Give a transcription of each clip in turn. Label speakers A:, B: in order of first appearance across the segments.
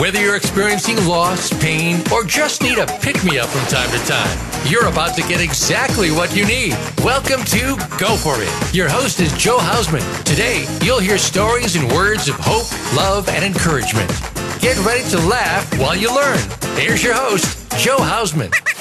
A: Whether you're experiencing loss, pain, or just need a pick me up from time to time, you're about to get exactly what you need. Welcome to Go For It. Your host is Joe Hausman. Today, you'll hear stories and words of hope, love, and encouragement. Get ready to laugh while you learn. Here's your host, Joe Hausman.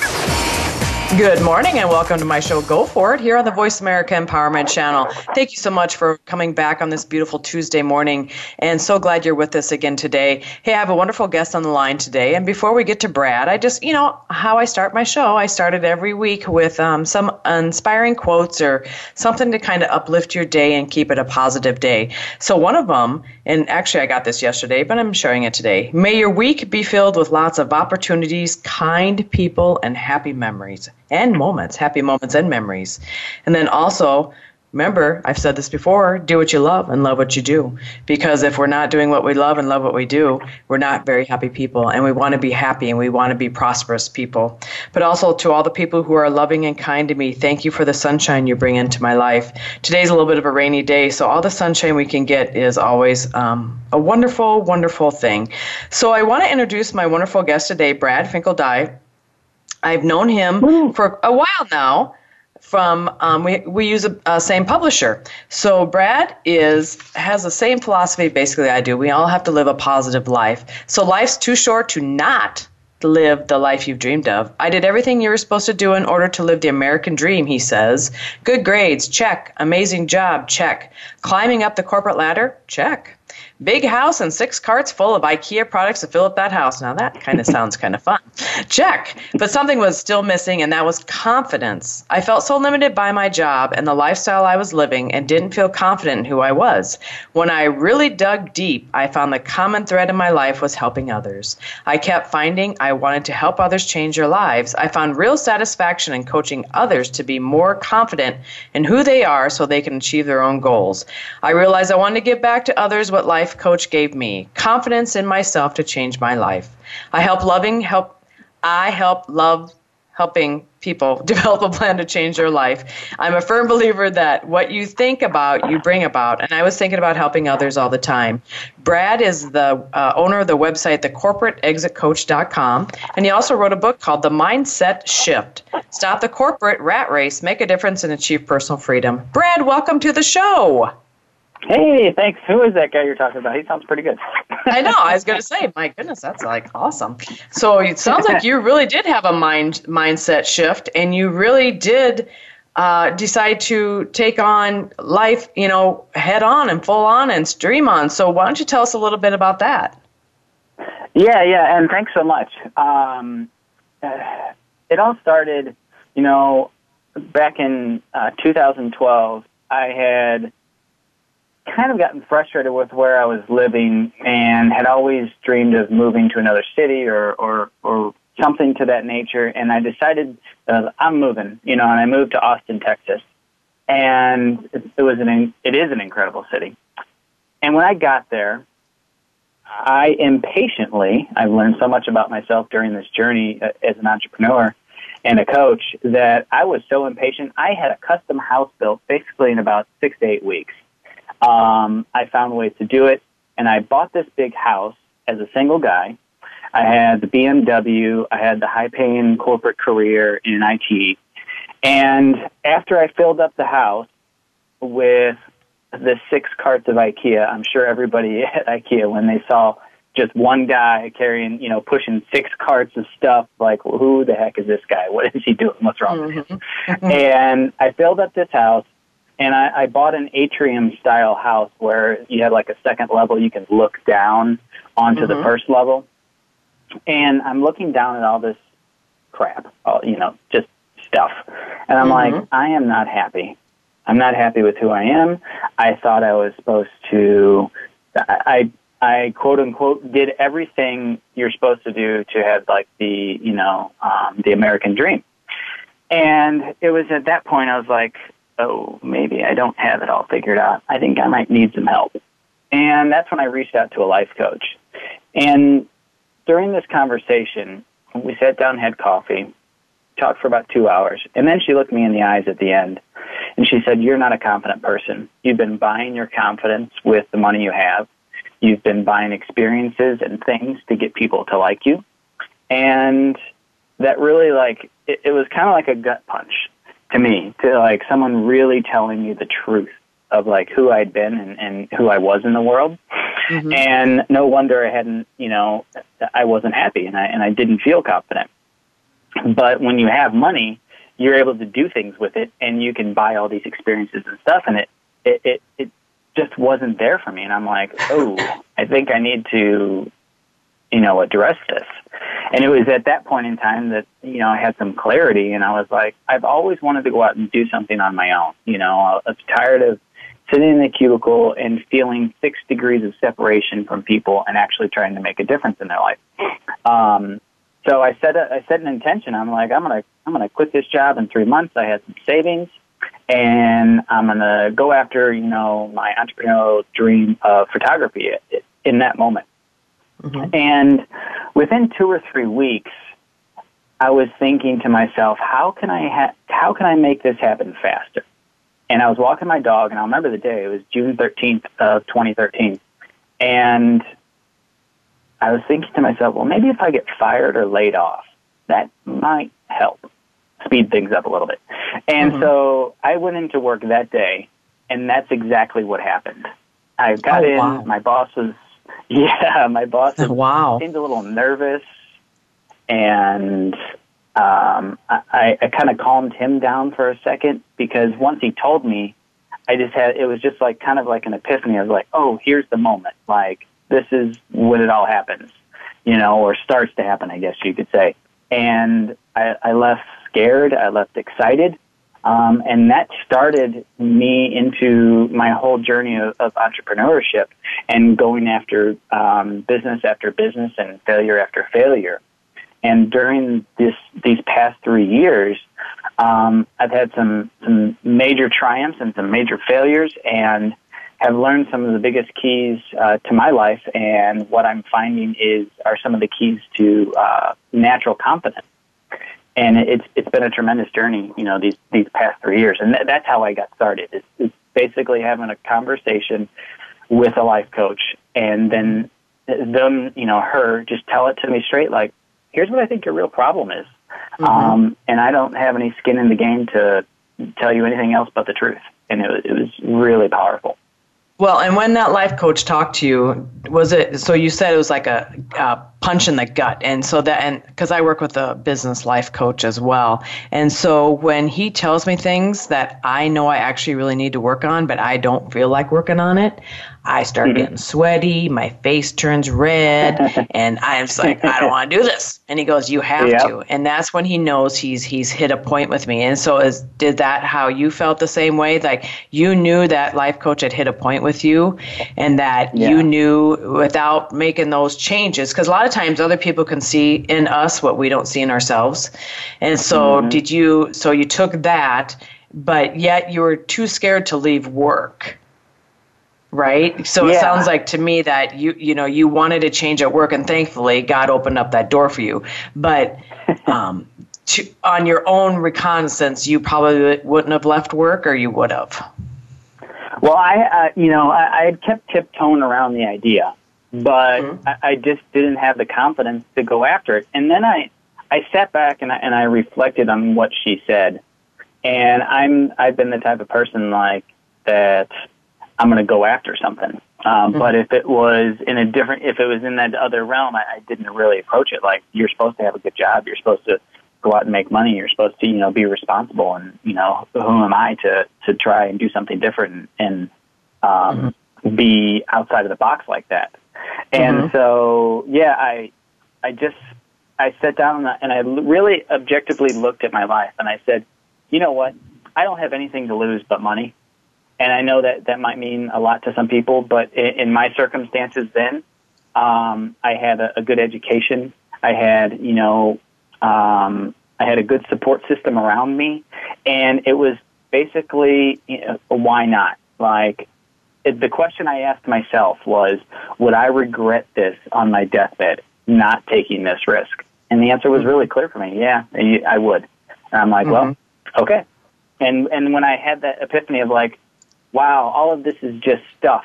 B: Good morning and welcome to my show Go For It here on the Voice America Empowerment Channel. Thank you so much for coming back on this beautiful Tuesday morning and so glad you're with us again today. Hey, I have a wonderful guest on the line today. And before we get to Brad, I just, you know, how I start my show, I started every week with um, some inspiring quotes or something to kind of uplift your day and keep it a positive day. So one of them, and actually I got this yesterday, but I'm sharing it today. May your week be filled with lots of opportunities, kind people, and happy memories and moments, happy moments and memories. And then also, remember, I've said this before do what you love and love what you do. Because if we're not doing what we love and love what we do, we're not very happy people. And we want to be happy and we want to be prosperous people. But also to all the people who are loving and kind to me, thank you for the sunshine you bring into my life. Today's a little bit of a rainy day, so all the sunshine we can get is always um, a wonderful, wonderful thing. So I want to introduce my wonderful guest today, Brad Finkeldei. I've known him for a while now. From um, we we use a, a same publisher. So Brad is has the same philosophy basically I do. We all have to live a positive life. So life's too short to not live the life you've dreamed of. I did everything you were supposed to do in order to live the American dream, he says. Good grades, check. Amazing job, check. Climbing up the corporate ladder, check. Big house and six carts full of IKEA products to fill up that house. Now that kind of sounds kind of fun. Check. But something was still missing, and that was confidence. I felt so limited by my job and the lifestyle I was living and didn't feel confident in who I was. When I really dug deep, I found the common thread in my life was helping others. I kept finding I wanted to help others change their lives. I found real satisfaction in coaching others to be more confident in who they are so they can achieve their own goals. I realized I wanted to give back to others what life coach gave me confidence in myself to change my life. I help loving help I help love helping people develop a plan to change their life. I'm a firm believer that what you think about, you bring about. And I was thinking about helping others all the time. Brad is the uh, owner of the website, thecorporateexitcoach.com. And he also wrote a book called The Mindset Shift Stop the Corporate Rat Race, Make a Difference, and Achieve Personal Freedom. Brad, welcome to the show.
C: Hey, thanks. Who is that guy you're talking about? He sounds pretty good.
B: I know. I was going to say, my goodness, that's like awesome. So it sounds like you really did have a mind mindset shift, and you really did uh, decide to take on life, you know, head on and full on and stream on. So why don't you tell us a little bit about that?
C: Yeah, yeah, and thanks so much. Um, uh, it all started, you know, back in uh, 2012. I had kind of gotten frustrated with where I was living and had always dreamed of moving to another city or, or, or something to that nature. And I decided uh, I'm moving, you know, and I moved to Austin, Texas. And it, was an, it is an incredible city. And when I got there, I impatiently, I've learned so much about myself during this journey uh, as an entrepreneur and a coach that I was so impatient. I had a custom house built basically in about six to eight weeks um, I found ways to do it, and I bought this big house as a single guy. I had the BMW, I had the high paying corporate career in IT. And after I filled up the house with the six carts of IKEA, I'm sure everybody at IKEA, when they saw just one guy carrying, you know, pushing six carts of stuff, like, well, who the heck is this guy? What is he doing? What's wrong with him? Mm-hmm. and I filled up this house and I, I bought an atrium style house where you had like a second level you can look down onto mm-hmm. the first level. And I'm looking down at all this crap, all, you know, just stuff. And I'm
B: Mhm.
C: like, I am not happy. I'm not happy with who I am. I thought I was supposed to, I, I quote unquote did everything you're supposed to do to have like the, you know, um, the American dream. And it was at that point I was like, oh, maybe I don't have it all figured out. I think I might need some help. And that's when I reached out to a life coach. And during this conversation, we sat down, had coffee, talked for about two hours, and then she looked me in the eyes at the end and she said, You're not a confident person. You've been buying your confidence with the money you have. You've been buying experiences and things to get people to like you. And that really, like, it, it was kind of like a gut punch to me, to like someone really telling me the truth of like who I'd been and, and who I was in the world.
B: Mhm.
C: And no wonder I hadn't, you know, I wasn't happy and I, and I didn't feel confident. But when you have money, you're able to do things with it and you can buy all these experiences and stuff and it, it, it, it just wasn't there for me. And I'm like, oh, I think I need to, you know, address this. And it was at that point in time that, you know, I had some clarity and I was like, I've always wanted to go out and do something on my own. You know, I was tired of sitting in the cubicle and feeling six degrees of separation from people and actually trying to make a difference in their life. Um, so I set a, I set an intention. I'm like, I'm gonna I'm gonna quit this job in three months. I had some savings, and I'm gonna go after you know my entrepreneurial dream of photography in that moment.
B: Mhm.
C: And within two or three weeks, I was thinking to myself, how can I ha- how can I make this happen faster? And I was walking my dog, and I remember the day. It was June 13th of 2013, and I was thinking to myself, well, maybe if I get fired or laid off, that might help speed things up a little bit. And
B: Mhm.
C: so I went into work that day, and that's exactly what happened. I got
B: Oh,
C: in.
B: wow.
C: My boss was, yeah, my boss
B: Wow.
C: seemed a little nervous, and um, I, I kind of calmed him down for a second because once he told me, I just had it was just like kind of like an epiphany. I was like, oh, here's the moment. Like this is when it all happens, you know, or starts to happen, I guess you could say. And I, I left scared. I left excited. Um, and that started me into my whole journey of, of entrepreneurship and going after um, business after business and failure after failure. And during this these past three years, um, I've had some some major triumphs and some major failures, and have learned some of the biggest keys uh, to my life. And what I'm finding is are some of the keys to uh, natural confidence. And it's it's been a tremendous journey, you know, these these past three years, and th- that's how I got started. It's, it's basically having a conversation with a life coach, and then them, you know, her just tell it to me straight, like, here's what I think your real problem is, um, and I don't have any skin in the game to tell you anything else but the truth. And it was, it was really powerful.
B: Well, and when that life coach talked to you, was it so you said it was like a, a punch in the gut, and so that and because I work with a business life coach as well, and so when he tells me things that I know I actually really need to work on, but I don't feel like working on it, I start getting sweaty, my face turns red, and I'm just like, I don't want to do this. And he goes, You have
C: Yep.
B: to, and that's when he knows he's he's hit a point with me. And so, is did that how you felt the same way? Like you knew that life coach had hit a point with you, and that
C: Yeah.
B: you knew without making those changes, because a lot of times other people can see in us what we don't see in ourselves. And so,
C: Mm-hmm.
B: did you? So you took that, but yet you were too scared to leave work right so it sounds like to me that you you know you wanted to change at work and thankfully god opened up that door for you but um to, on your own reconnaissance you probably wouldn't have left work or you would have
C: Well, I, uh, you know, I, I had kept tiptoeing around the idea, but I, I just didn't have the confidence to go after it. And then I, I sat back and I, and I reflected on what she said. And I'm, I've been the type of person like that. I'm going to go after something. Um, But if it was in a different, if it was in that other realm, I, I didn't really approach it. Like you're supposed to have a good job. You're supposed to go out and make money. You're supposed to, you know, be responsible. And you know, who am I to to try and do something different and, um, be outside of the box like that? And so, yeah, I I just I sat down and I really objectively looked at my life and I said, you know what? I don't have anything to lose but money. And I know that that might mean a lot to some people, but in, in my circumstances then, um, I had a, a good education. I had, you know, um, I had a good support system around me, and it was basically, you know, why not? Like, it, the question I asked myself was, would I regret this on my deathbed, not taking this risk? And the answer was really clear for me. Yeah, I would. And I'm like, mm-hmm. well, okay. And and when I had that epiphany of like, wow, all of this is just stuff.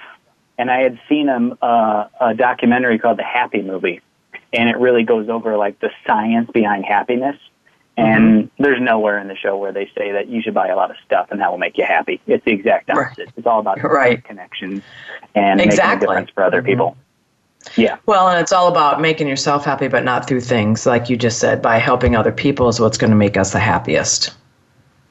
C: And I had seen a, uh, a documentary called The Happy Movie, and it really goes over like the science behind happiness. And mm-hmm. there's nowhere in the show where they say that you should buy a lot of stuff and that will make you happy. It's the exact opposite. Right. It's all about right. connections and exactly. making a difference for other mm-hmm. people. Yeah.
B: Well, and it's all about making yourself happy, but not through things like you just said. By helping other people is what's going to make us the happiest.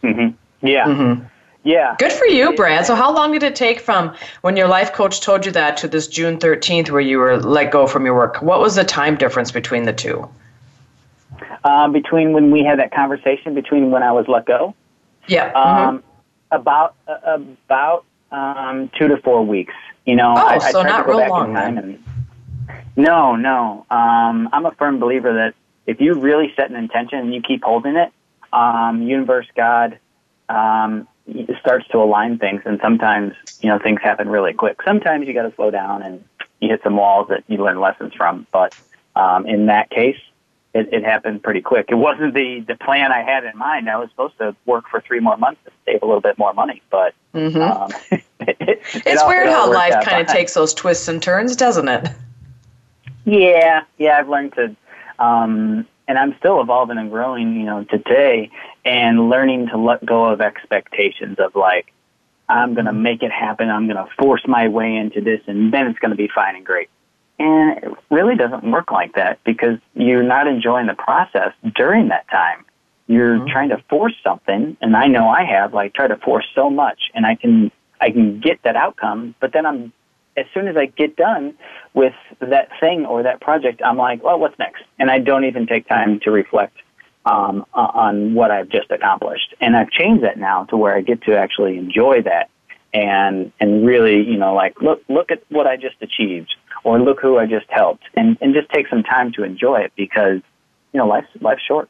C: Mm-hmm. Yeah. Mm-hmm. Yeah.
B: Good for you, Brad. So, how long did it take from when your life coach told you that to this June 13th where you were let go from your work? What was the time difference between the two?
C: Um, between when we had that conversation, between when I was let go?
B: Yeah.
C: Um, mm-hmm. About uh, about um, two to four weeks. You know,
B: oh, I, so I not real long.
C: And, no, no. Um, I'm a firm believer that if you really set an intention and you keep holding it, um, universe, God, um, starts to align things, and sometimes you know things happen really quick. Sometimes you got to slow down and you hit some walls that you learn lessons from. But um, in that case, it, it happened pretty quick. It wasn't the the plan I had in mind. I was supposed to work for three more months to save a little bit more money, but mm-hmm. um,
B: it, it, it's all, weird how life kind of takes those twists and turns, doesn't it?
C: Yeah, yeah. I've learned to um, and I'm still evolving and growing, you know, today and learning to let go of expectations of like, I'm going to make it happen. I'm going to force my way into this and then it's going to be fine and great. And it really doesn't work like that because you're not enjoying the process during that time. You're mm-hmm. trying to force something and I know I have like try to force so much and I can, I can get that outcome, but then I'm as soon as I get done with that thing or that project, I'm like, well, what's next? And I don't even take time to reflect um, on what I've just accomplished. And I've changed that now to where I get to actually enjoy that and and really, you know, like look look at what I just achieved or look who I just helped, and and just take some time to enjoy it because you know life's life's short.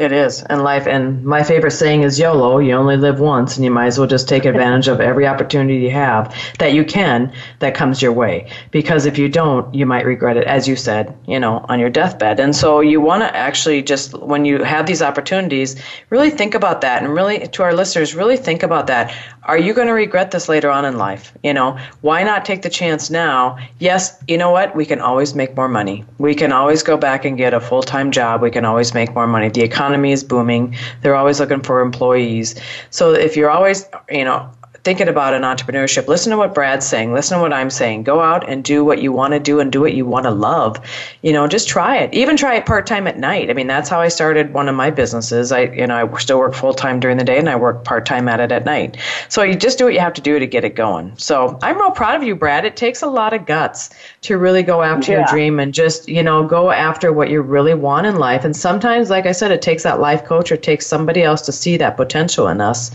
B: It is. And life and my favorite saying is YOLO, you only live once and you might as well just take advantage of every opportunity you have that you can that comes your way. Because if you don't, you might regret it as you said, you know, on your deathbed. And so you want to actually just when you have these opportunities, really think about that and really to our listeners, really think about that. Are you going to regret this later on in life? You know, why not take the chance now? Yes, you know what? We can always make more money. We can always go back and get a full-time job. We can always make more money. The economy economy is booming. They're always looking for employees. So if you're always, you know, thinking about an entrepreneurship, listen to what Brad's saying, listen to what I'm saying. Go out and do what you want to do and do what you want to love. You know, just try it. Even try it part-time at night. I mean, that's how I started one of my businesses. I, you know, I still work full-time during the day and I work part-time at it at night. So you just do what you have to do to get it going. So I'm real proud of you, Brad. It takes a lot of guts to really go after yeah. your dream and just, you know, go after what you really want in life. And sometimes, like I said, it takes that life coach or takes somebody else to see that potential in us.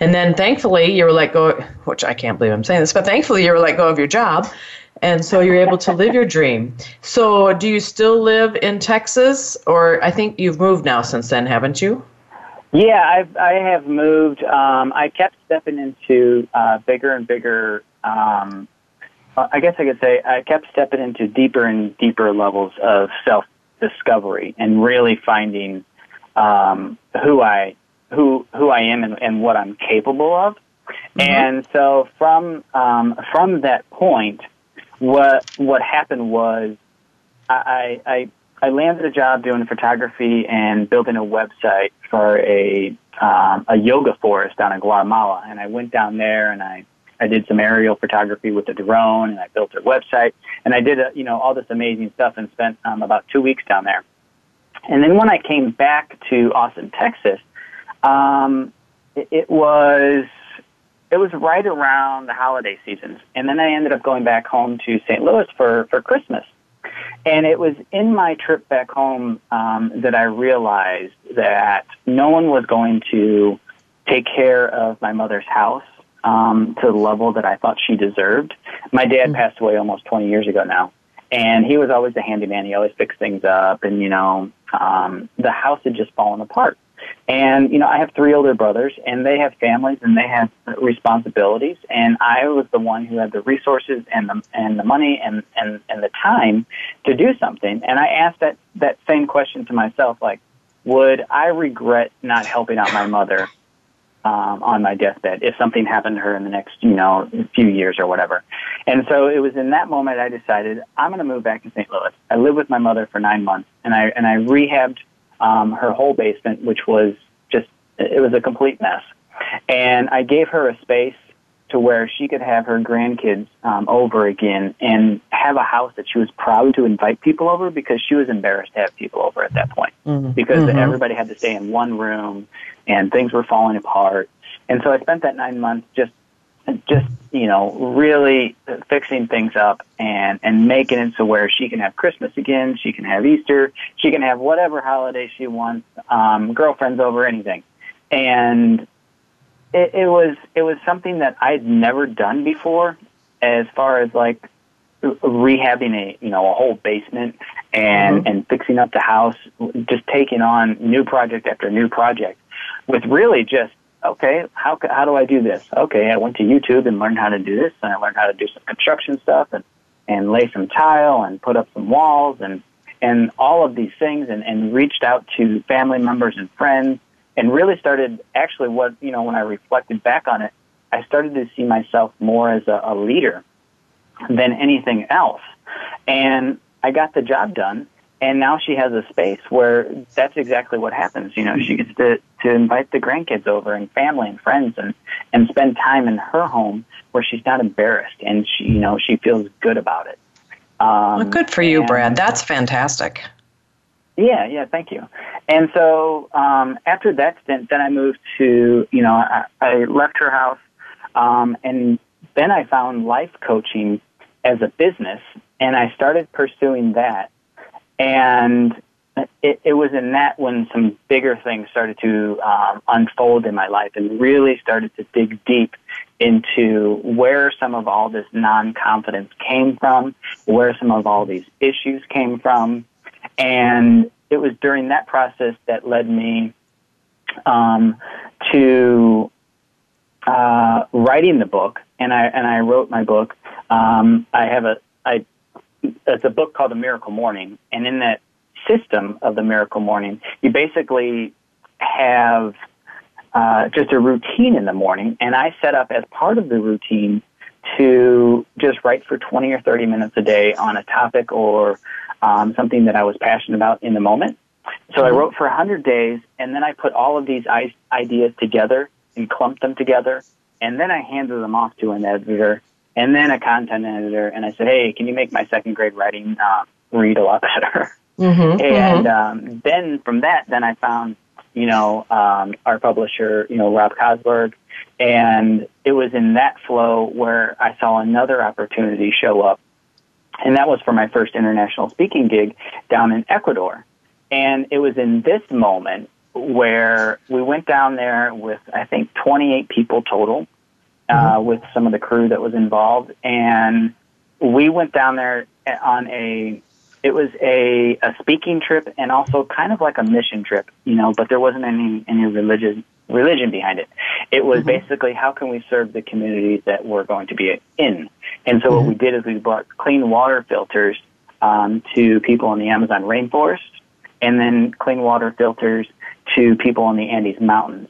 B: And then thankfully you're like, go, which I can't believe I'm saying this, but thankfully you were let go of your job. And so you're able to live your dream. So do you still live in Texas or I think you've moved now since then, haven't you?
C: Yeah, I've, I have moved. Um, I kept stepping into uh, bigger and bigger. Um, I guess I could say I kept stepping into deeper and deeper levels of self discovery and really finding um, who I who who I am and, and what I'm capable of. Mm-hmm. And so from um, from that point, what what happened was I, I I landed a job doing photography and building a website for a um, a yoga forest down in Guatemala. And I went down there and I I did some aerial photography with a drone and I built their website and I did a, you know all this amazing stuff and spent um, about two weeks down there. And then when I came back to Austin, Texas, um, it, it was it was right around the holiday seasons. And then I ended up going back home to St. Louis for, for Christmas. And it was in my trip back home um, that I realized that no one was going to take care of my mother's house um, to the level that I thought she deserved. My dad mm-hmm. passed away almost 20 years ago now, and he was always the handyman. He always fixed things up, and you know, um, the house had just fallen apart. And you know, I have three older brothers, and they have families and they have responsibilities. And I was the one who had the resources and the and the money and and and the time to do something. And I asked that that same question to myself, like, would I regret not helping out my mother um, on my deathbed if something happened to her in the next, you know, few years or whatever. And so it was in that moment I decided I'm going to move back to St. Louis. I lived with my mother for nine months, and I and I rehabbed um, her whole basement, which was just it was a complete mess. And I gave her a space to where she could have her grandkids um, over again and have a house that she was proud to invite people over because she was embarrassed to have people over at that point mm-hmm. because mm-hmm. everybody had to stay in one room and things were falling apart. And so I spent that nine months just just you know really fixing things up and and making it so where she can have Christmas again, she can have Easter, she can have whatever holiday she wants, um, girlfriends over anything, and it, it was it was something that I'd never done before, as far as like rehabbing a you know a whole basement and mm-hmm. and fixing up the house, just taking on new project after new project, with really just okay, how how do I do this? Okay, I went to YouTube and learned how to do this, and I learned how to do some construction stuff and and lay some tile and put up some walls and and all of these things, and and reached out to family members and friends, and really started actually what you know when I reflected back on it, I started to see myself more as a, a leader than anything else, and I got the job done and now she has a space where that's exactly what happens. You know, she gets to to invite the grandkids over and family and friends and and spend time in her home where she's not embarrassed and she you know she feels good about it.
B: Um, well, good for you, Brad. That's fantastic.
C: Yeah, yeah, thank you. And so um, after that stint, then I moved to you know I, I left her house, um, and then I found life coaching as a business, and I started pursuing that and it, it was in that when some bigger things started to um, unfold in my life and really started to dig deep into where some of all this non-confidence came from, where some of all these issues came from. And it was during that process that led me um, to uh, writing the book. And I, and I wrote my book. Um, I have a, I it's a book called The Miracle Morning, and in that system of the Miracle Morning, you basically have uh, just a routine in the morning, and I set up as part of the routine to just write for 20 or 30 minutes a day on a topic or um, something that I was passionate about in the moment. So I mm-hmm. wrote for 100 days, and then I put all of these ideas together and clumped them together, and then I handed them off to an editor and then a content editor, and I said, "Hey, can you make my second grade writing uh, read a lot better?" Mm-hmm, and mm-hmm. Um, then from that, then I found, you know, um, our publisher, you know, Rob Kosberg, and it was in that flow where I saw another opportunity show up, and that was for my first international speaking gig down in Ecuador, and it was in this moment where we went down there with I think 28 people total uh, mm-hmm. with some of the crew that was involved, and we went down there on a. It was a, a speaking trip and also kind of like a mission trip, you know, but there wasn't any any religious religion behind it. It was mm-hmm. basically how can we serve the community that we're going to be in. And so mm-hmm. what we did is we brought clean water filters um, to people in the Amazon rainforest, and then clean water filters to people in the Andes Mountains.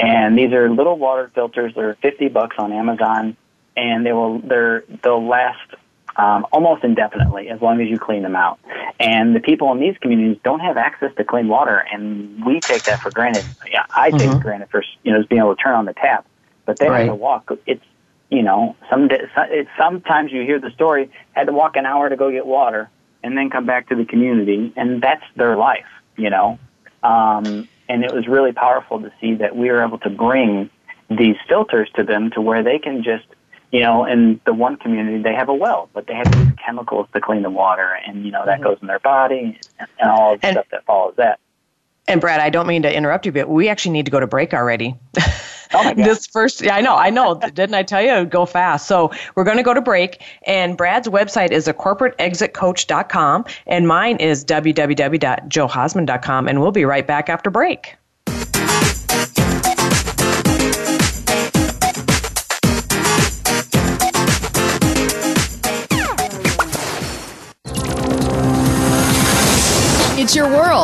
C: And these are little water filters. They're 50 bucks on Amazon, and they will they're they'll last um, almost indefinitely as long as you clean them out. And the people in these communities don't have access to clean water, and we take that for granted. Yeah, I take mm-hmm. it granted for you know being able to turn on the tap, but they right. have to walk. It's you know some it's, sometimes you hear the story had to walk an hour to go get water and then come back to the community, and that's their life. You know. Um, and it was really powerful to see that we were able to bring these filters to them to where they can just you know, in the one community, they have a well, but they have to use chemicals to clean the water, and you know that mm-hmm. goes in their body and, and all the and, stuff that follows that.
B: And Brad, I don't mean to interrupt you, but we actually need to go to break already.
C: Oh
B: this first, yeah, I know, I know. Didn't I tell you? Go fast. So we're going to go to break. And Brad's website is a corporateexitcoach.com, and mine is www.joehausman.com. And we'll be right back after break.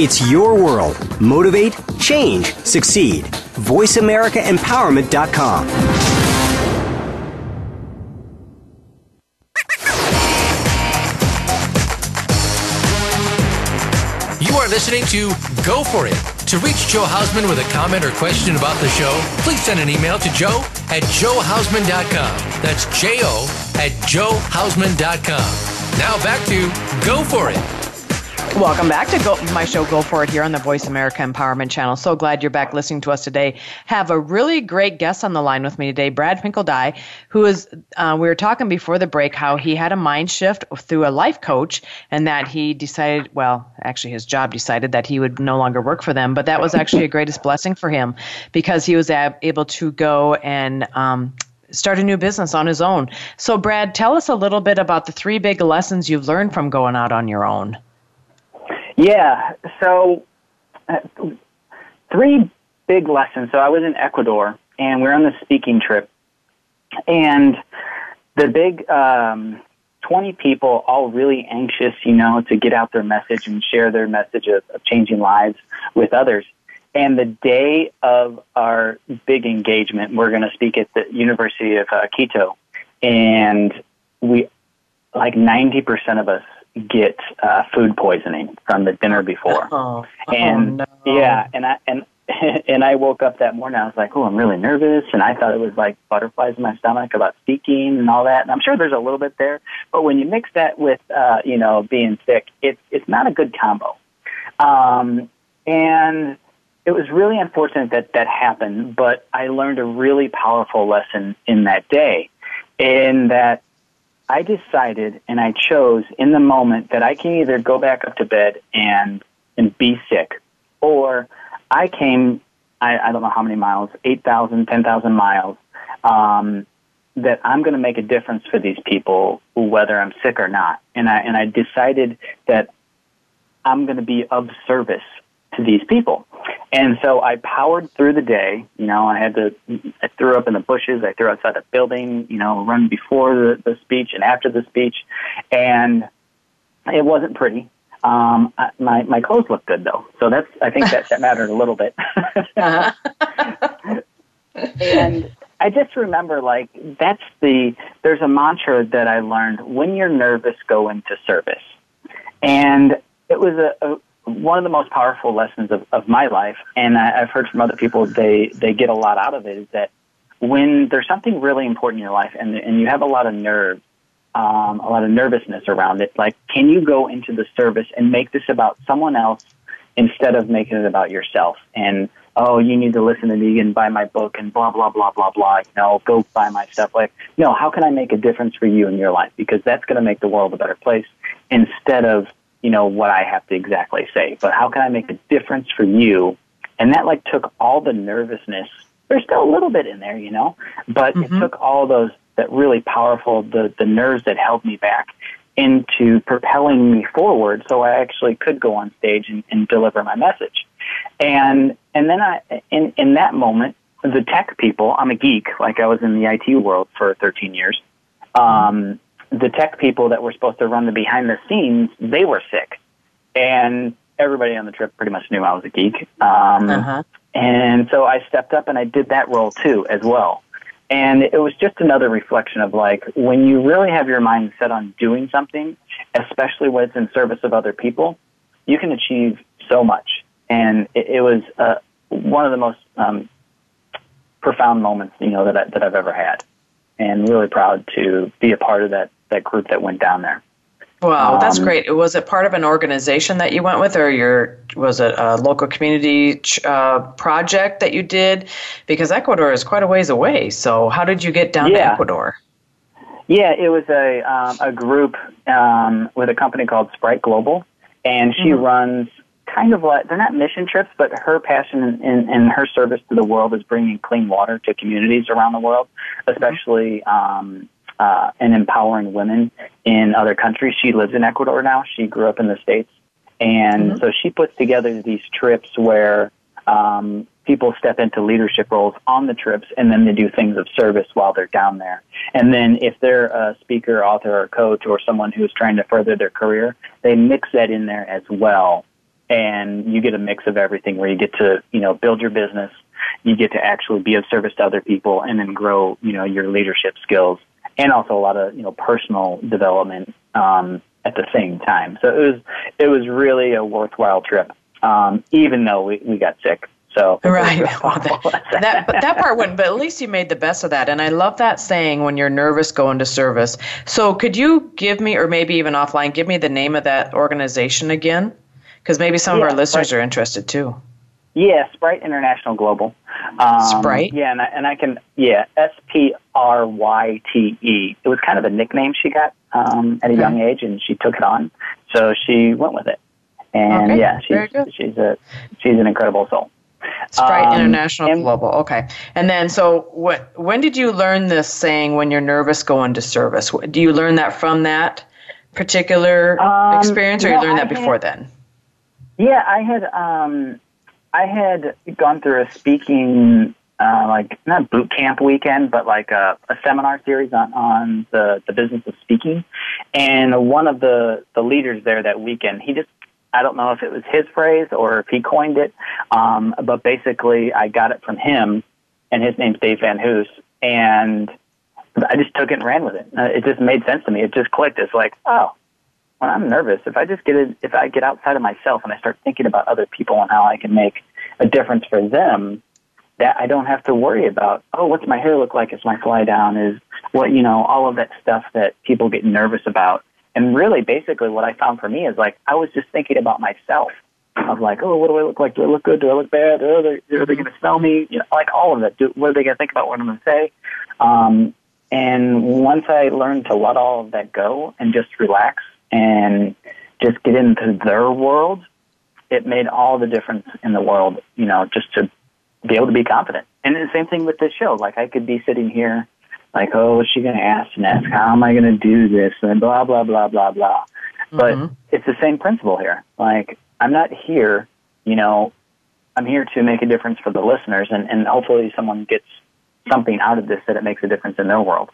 D: It's your world. Motivate, change, succeed. VoiceAmericaEmpowerment.com.
A: You are listening to Go For It. To reach Joe Hausman with a comment or question about the show, please send an email to joe at joehausman.com. That's J O at joehausman.com. Now back to Go For It.
B: Welcome back to Go, my show, Go For It, here on the Voice America Empowerment Channel. So glad you're back listening to us today. Have a really great guest on the line with me today, Brad Finkeldei, who is, uh, we were talking before the break how he had a mind shift through a life coach and that he decided, well, actually his job decided that he would no longer work for them, but that was actually a greatest blessing for him because he was able to go and um, start a new business on his own. So, Brad, tell us a little bit about the three big lessons you've learned from going out on your own.
C: Yeah. So, uh, three big lessons. So, I was in Ecuador and we are on the speaking trip. And the big um, 20 people, all really anxious, you know, to get out their message and share their message of, of changing lives with others. And the day of our big engagement, we're going to speak at the University of uh, Quito. And we, like 90% of us get uh, food poisoning from the dinner before.
B: Oh,
C: and
B: oh, no.
C: yeah, and I and and I woke up that morning. I was like, "Oh, I'm really nervous," and I thought it was like butterflies in my stomach about speaking and all that. And I'm sure there's a little bit there, but when you mix that with, uh, you know, being sick, it's it's not a good combo. Um, and it was really unfortunate that that happened, but I learned a really powerful lesson in that day, in that I decided and I chose in the moment that I can either go back up to bed and and be sick, or I came I, I don't know how many miles, 8,000, 10,000 miles, um, that I'm going to make a difference for these people, whether I'm sick or not. And I and I decided that I'm going to be of service to these people. And so I powered through the day. You know, I had to, I threw up in the bushes, I threw outside the building, you know, run before the, the speech and after the speech. And it wasn't pretty. Um, I, my, my clothes looked good though. So that's, I think that, that mattered a little bit. uh-huh. and I just remember like, that's the, there's a mantra that I learned when you're nervous, go into service. And it was a, a one of the most powerful lessons of, of my life, and I, I've heard from other people they they get a lot out of it, is that when there's something really important in your life and and you have a lot of nerves, um, a lot of nervousness around it, like can you go into the service and make this about someone else instead of making it about yourself and oh, you need to listen to me and buy my book and blah blah blah blah blah. You know, go buy my stuff. Like, no, how can I make a difference for you in your life? Because that's going to make the world a better place. Instead of you know what I have to exactly say, but how can I make a difference for you? And that like took all the nervousness. There's still a little bit in there, you know, but mm-hmm. it took all those that really powerful the the nerves that held me back into propelling me forward so I actually could go on stage and, and deliver my message. And and then I in in that moment, the tech people, I'm a geek, like I was in the IT world for 13 years. Um, the tech people that were supposed to run the behind the scenes, they were sick, and everybody on the trip pretty much knew I was a geek. Um, uh-huh. And so I stepped up and I did that role too, as well. And it was just another reflection of like when you really have your mind set on doing something, especially when it's in service of other people, you can achieve so much. And it, it was uh, one of the most um, profound moments, you know, that I, that I've ever had, and really proud to be a part of that that group that went down there.
B: Wow, um, that's great. Was it part of an organization that you went with, or your was it a local community uh, project that you did? Because Ecuador is quite a ways away. So, how did you get down yeah. to Ecuador?
C: Yeah, it was a um, a group um, with a company called Spryte Global, and she mm-hmm. runs kind of like they're not mission trips, but her passion and, her service to the world is bringing clean water to communities around the world, especially um, uh, and empowering women in other countries. She lives in Ecuador now. She grew up in the states, and mm-hmm. so she puts together these trips where um, people step into leadership roles on the trips, and then they do things of service while they're down there. And then if they're a speaker, author, or coach, or someone who's trying to further their career, they mix that in there as well and you get a mix of everything where you get to, you know, build your business, you get to actually be of service to other people and then grow, you know, your leadership skills and also a lot of, you know, personal development, um, at the same time. So it was, it was really a worthwhile trip, um, even though we, we got sick. So
B: right, well, that, that but that part went. But at least you made the best of that, and I love that saying when you're nervous, go into service. So could you give me, or maybe even offline, give me the name of that organization again? Because maybe some yeah, of our listeners Spryte. are interested too.
C: Yeah, Spryte International Global.
B: Um, Spryte.
C: Yeah, and I, and I can yeah S P R Y T E. It was kind of a nickname she got um, at a okay. young age, and she took it on, so she went with it. And okay. yeah, she's she's a she's an incredible soul.
B: Spryte um, International and, Global. Okay. And then, so what? When did you learn this saying? When you're nervous, go into service. Do you learn that from that particular um, experience, or you learned that before had, then?
C: Yeah, I had um, I had gone through a speaking uh, like not boot camp weekend, but like a, a seminar series on on the the business of speaking, and one of the the leaders there that weekend, he just I don't know if it was his phrase or if he coined it, um, but basically I got it from him, and his name's Dave Van Hoos, and I just took it and ran with it. Uh, it just made sense to me. It just clicked. It's like, oh, when I'm nervous, if I just get it, if I get outside of myself and I start thinking about other people and how I can make a difference for them, that I don't have to worry about, oh, what's my hair look like as my fly down is what, you know, all of that stuff that people get nervous about. And really, basically, what I found for me is like, I was just thinking about myself of like, oh, what do I look like? Do I look good? Do I look bad? Are they, are they going to smell me? You know, like all of that. Do, what are they going to think about what I'm going to say? Um, and once I learned to let all of that go and just relax and just get into their world, it made all the difference in the world, you know, just to be able to be confident. And the same thing with this show. Like I could be sitting here like, oh, is she going to ask and ask? How am I going to do this? And blah, blah, blah, blah, blah. But mm-hmm. it's the same principle here. Like, I'm not here, you know, I'm here to make a difference for the listeners and, and hopefully someone gets something out of this that it makes a difference in their world.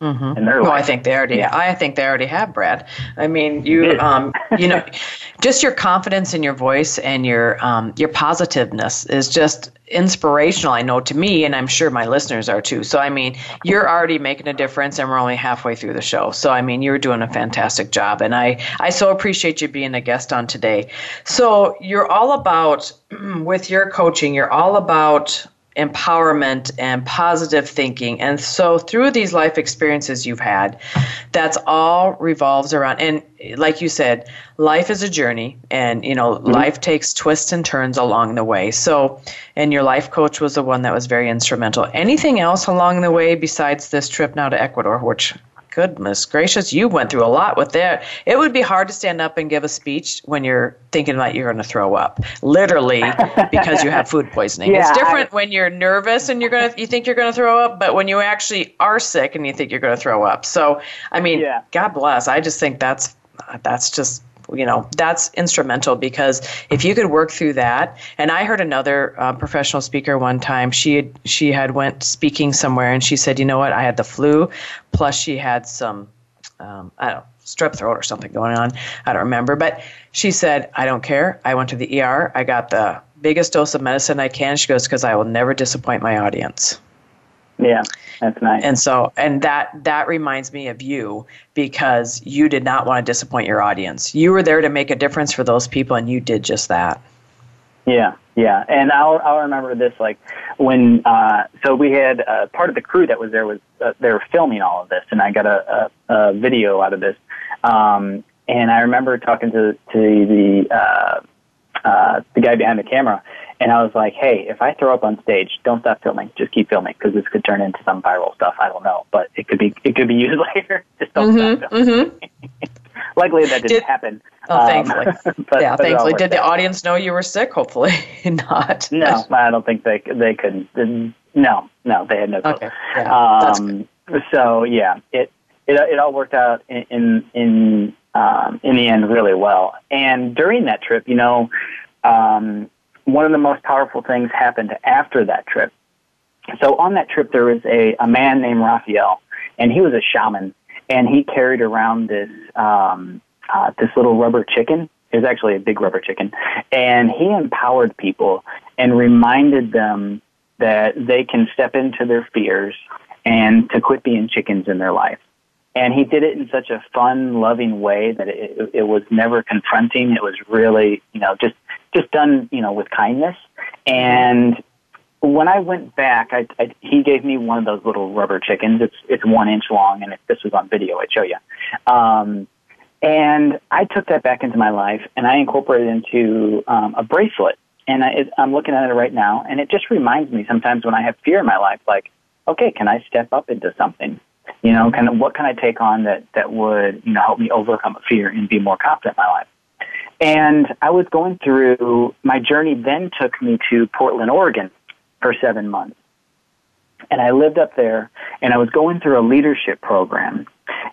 B: Mm-hmm. In their well, I think they already. I think they already have, Brad. I mean, you, um, you know, just your confidence in your voice and your um, your positiveness is just inspirational. I know to me, and I'm sure my listeners are too. So, I mean, you're already making a difference, and we're only halfway through the show. So, I mean, you're doing a fantastic job, and I I so appreciate you being a guest on today. So, you're all about with your coaching. You're all about empowerment and positive thinking. And so through these life experiences you've had, that's all revolves around and like you said, life is a journey and you know, mm-hmm. life takes twists and turns along the way. So and your life coach was the one that was very instrumental. Anything else along the way besides this trip now to Ecuador, which goodness gracious, you went through a lot with that. It would be hard to stand up and give a speech when you're thinking about you're going to throw up, literally, because you have food poisoning. yeah, it's different I, when you're nervous and you're going to you think you're going to throw up, but when you actually are sick and you think you're going to throw up. So, I mean, yeah. God bless. I just think that's that's just you know that's instrumental because if you could work through that and i heard another uh, professional speaker one time she had she had went speaking somewhere and she said you know what? I had the flu plus she had some um, i don't know strep throat or something going on. I don't remember. But she said i don't care. I went to the er i got the biggest dose of medicine i can. She goes because i will never disappoint my audience.
C: Yeah, that's nice.
B: And so, and that that reminds me of you because you did not want to disappoint your audience. You were there to make a difference for those people, and you did just that.
C: Yeah, yeah, and I'll I'll remember this like when uh, so we had uh, part of the crew that was there was uh, they were filming all of this, and I got a, a, a video out of this, um, and I remember talking to to the uh, uh, the guy behind the camera, and I was like, hey, if I throw up on stage, don't stop filming. Just keep filming because this could turn into some viral stuff. I don't know, but it could be it could be used later. Just don't mm-hmm, stop filming. Mm-hmm. Luckily, that didn't Did, happen.
B: Oh, um, thankfully. but, yeah, but thankfully. Did the audience know you were sick? Hopefully not.
C: No, I don't think they they couldn't. No, no, they had no clue.
B: Okay. Yeah,
C: um. So yeah, it it it all worked out in in in, um, in the end really well. And during that trip, you know. Um, one of the most powerful things happened after that trip. So on that trip, there was a, a man named Raphael, and he was a shaman, and he carried around this um, uh, this little rubber chicken. It was actually a big rubber chicken, and he empowered people and reminded them that they can step into their fears and to quit being chickens in their life. And he did it in such a fun, loving way that it, it was never confronting. It was really, you know, just just done, you know, with kindness. And when I went back, I, I, he gave me one of those little rubber chickens. It's it's one inch long, and if this was on video, I'd show you. Um, and I took that back into my life, and I incorporated it into um, a bracelet. And I, it, I'm looking at it right now, and it just reminds me sometimes when I have fear in my life, like, okay, can I step up into something? You know, kind of what can I take on that that would you know help me overcome a fear and be more confident in my life? And I was going through, my journey then took me to Portland, Oregon for seven months. And I lived up there and I was going through a leadership program.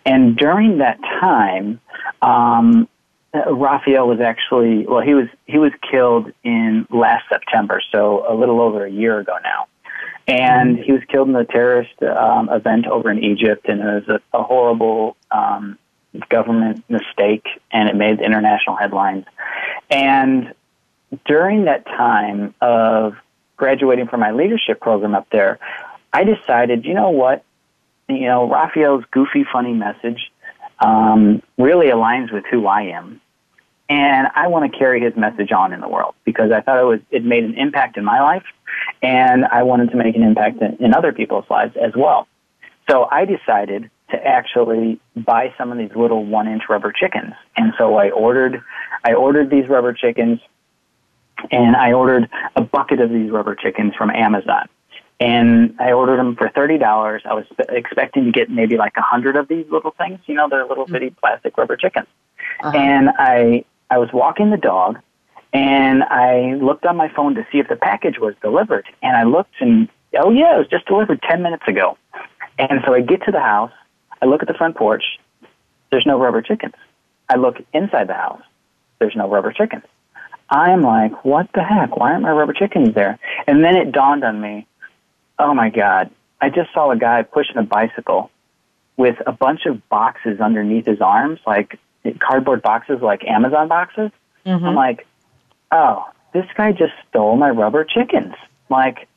C: And during that time, um, Raphael was actually, well, he was, he was killed in last September, so a little over a year ago now. And he was killed in a terrorist um, event over in Egypt, and it was a, a horrible um, government mistake and it made international headlines. And during that time of graduating from my leadership program up there, I decided, you know what? You know, Raphael's goofy, funny message um, really aligns with who I am. And I want to carry his message on in the world because I thought it was it made an impact in my life, and I wanted to make an impact in, in other people's lives as well. So I decided to actually buy some of these little one inch rubber chickens. And so I ordered, I ordered these rubber chickens and I ordered a bucket of these rubber chickens from Amazon. And I ordered them for thirty dollars. I was expecting to get maybe like a hundred of these little things. You know, they're little bitty plastic rubber chickens. Uh-huh. And I I was walking the dog, and I looked on my phone to see if the package was delivered. And I looked, and oh yeah, it was just delivered ten minutes ago. And so I get to the house, I look at the front porch. There's no rubber chickens. I look inside the house. There's no rubber chickens. I'm like, what the heck? Why aren't my rubber chickens there? And then it dawned on me, oh my God, I just saw a guy pushing a bicycle with a bunch of boxes underneath his arms, like cardboard boxes, like Amazon boxes. Mm-hmm. I'm like, oh, this guy just stole my rubber chickens. Like,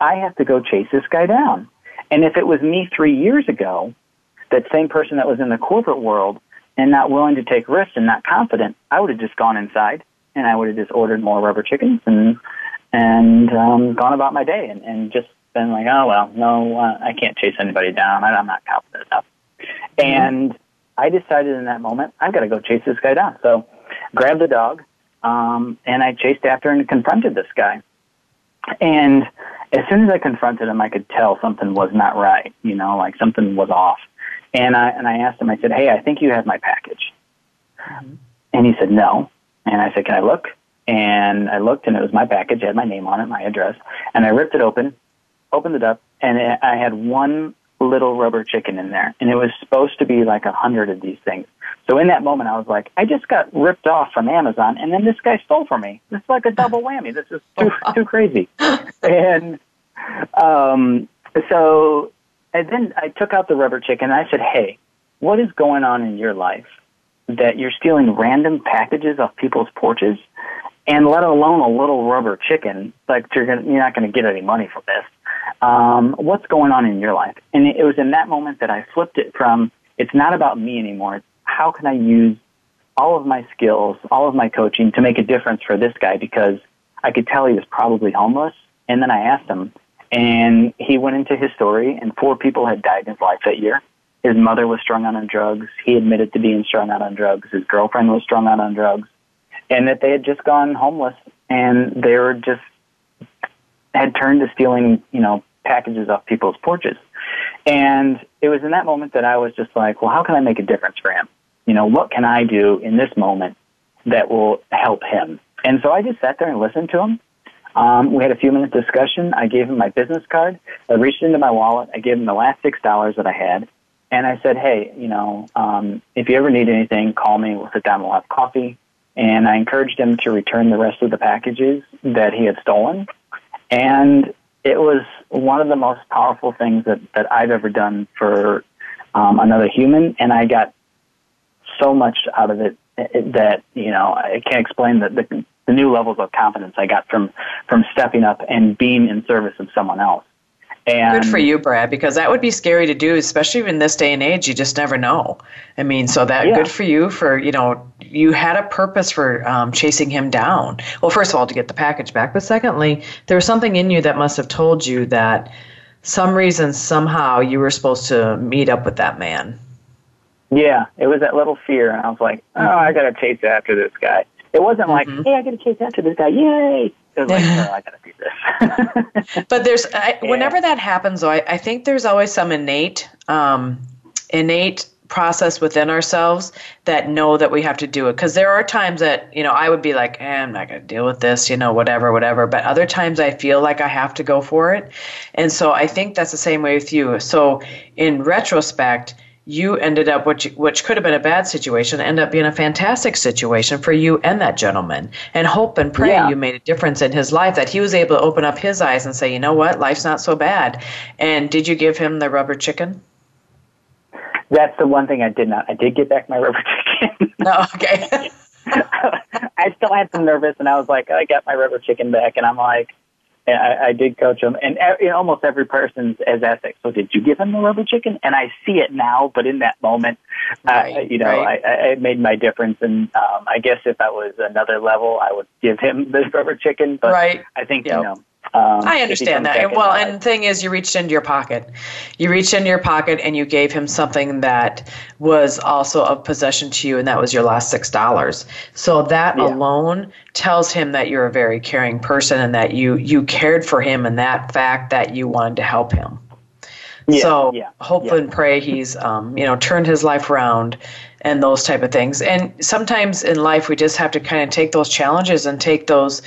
C: I have to go chase this guy down. And if it was me three years ago, that same person that was in the corporate world and not willing to take risks and not confident, I would have just gone inside and I would have just ordered more rubber chickens and and um, gone about my day and, and just been like, oh well, no, uh, I can't chase anybody down. I, I'm not confident enough. Mm-hmm. And I decided in that moment, I've got to go chase this guy down. So, grabbed the dog, um, and I chased after and confronted this guy. And as soon as I confronted him, I could tell something was not right. You know, like something was off. And I and I asked him. I said, "Hey, I think you have my package." Mm-hmm. And he said, "No." And I said, "Can I look?" And I looked, and it was my package. It had my name on it, my address. And I ripped it open, opened it up, and it, I had one little rubber chicken in there, and it was supposed to be like a hundred of these things. So in that moment, I was like, I just got ripped off from Amazon, and then this guy stole from me. This is like a double whammy. This is too too crazy. and um, so, and then I took out the rubber chicken, and I said, Hey, what is going on in your life that you're stealing random packages off people's porches? and let alone a little rubber chicken, like you're gonna, you're not going to get any money for this. Um, what's going on in your life? And it was in that moment that I flipped it from it's not about me anymore. It's how can I use all of my skills, all of my coaching to make a difference for this guy because I could tell he was probably homeless. And then I asked him, and he went into his story, and four people had died in his life that year. His mother was strung out on drugs. He admitted to being strung out on drugs. His girlfriend was strung out on drugs and that they had just gone homeless and they were just had turned to stealing, you know, packages off people's porches. And it was in that moment that I was just like, well, how can I make a difference for him? You know, what can I do in this moment that will help him? And so I just sat there and listened to him. Um, we had a few minute discussion. I gave him my business card. I reached into my wallet. I gave him the last six dollars that I had. And I said, hey, you know, um, if you ever need anything, call me. We'll sit down. We'll have coffee and I encouraged him to return the rest of the packages that he had stolen. And it was one of the most powerful things that, that I've ever done for um, another human, and I got so much out of it that you know I can't explain the, the the new levels of confidence I got from from stepping up and being in service of someone else.
B: And Good for you, Brad, because that would be scary to do, especially in this day and age. You just never know. I mean, so that yeah. good for you for you know you had a purpose for um, chasing him down. Well, first of all, to get the package back, but secondly, there was something in you that must have told you that some reason somehow you were supposed to meet up with that man.
C: Yeah, it was that little fear, and I was like, oh, I got to chase after this guy. It wasn't like, mm-hmm. hey, I got to chase after this guy, yay! It was like, oh, I got to do
B: this. but there's, I, yeah. whenever that happens, though, I, I think there's always some innate, um, innate process within ourselves that know that we have to do it because there are times that you know i would be like eh, i'm not going to deal with this you know whatever whatever but other times i feel like i have to go for it and so i think that's the same way with you so in retrospect you ended up which which could have been a bad situation end up being a fantastic situation for you and that gentleman. And hope and pray yeah. you made a difference in his life that he was able to open up his eyes and say you know what? Life's not so bad. And did you give him the rubber chicken?
C: That's the one thing i did not i did get back my rubber chicken.
B: No oh, okay.
C: I still had some nervous and i was like i got my rubber chicken back and i'm like and I, I did coach them, and know, almost every person's has ethics. "So did you give him the rubber chicken?" And I see it now, but in that moment, uh, right, uh, you know, right. I, I made my difference. And um, I guess if I was another level, I would give him the rubber chicken. But right. I think yep. you know
B: um, I understand that. Well, and the thing is, you reached into your pocket. You reached into your pocket and you gave him something that was also of possession to you, and that was your last six dollars. So that yeah. alone tells him that you're a very caring person and that you you cared for him, and that fact that you wanted to help him. Yeah, so yeah, hope yeah. and pray he's um, you know turned his life around and those type of things. And sometimes in life we just have to kind of take those challenges and take those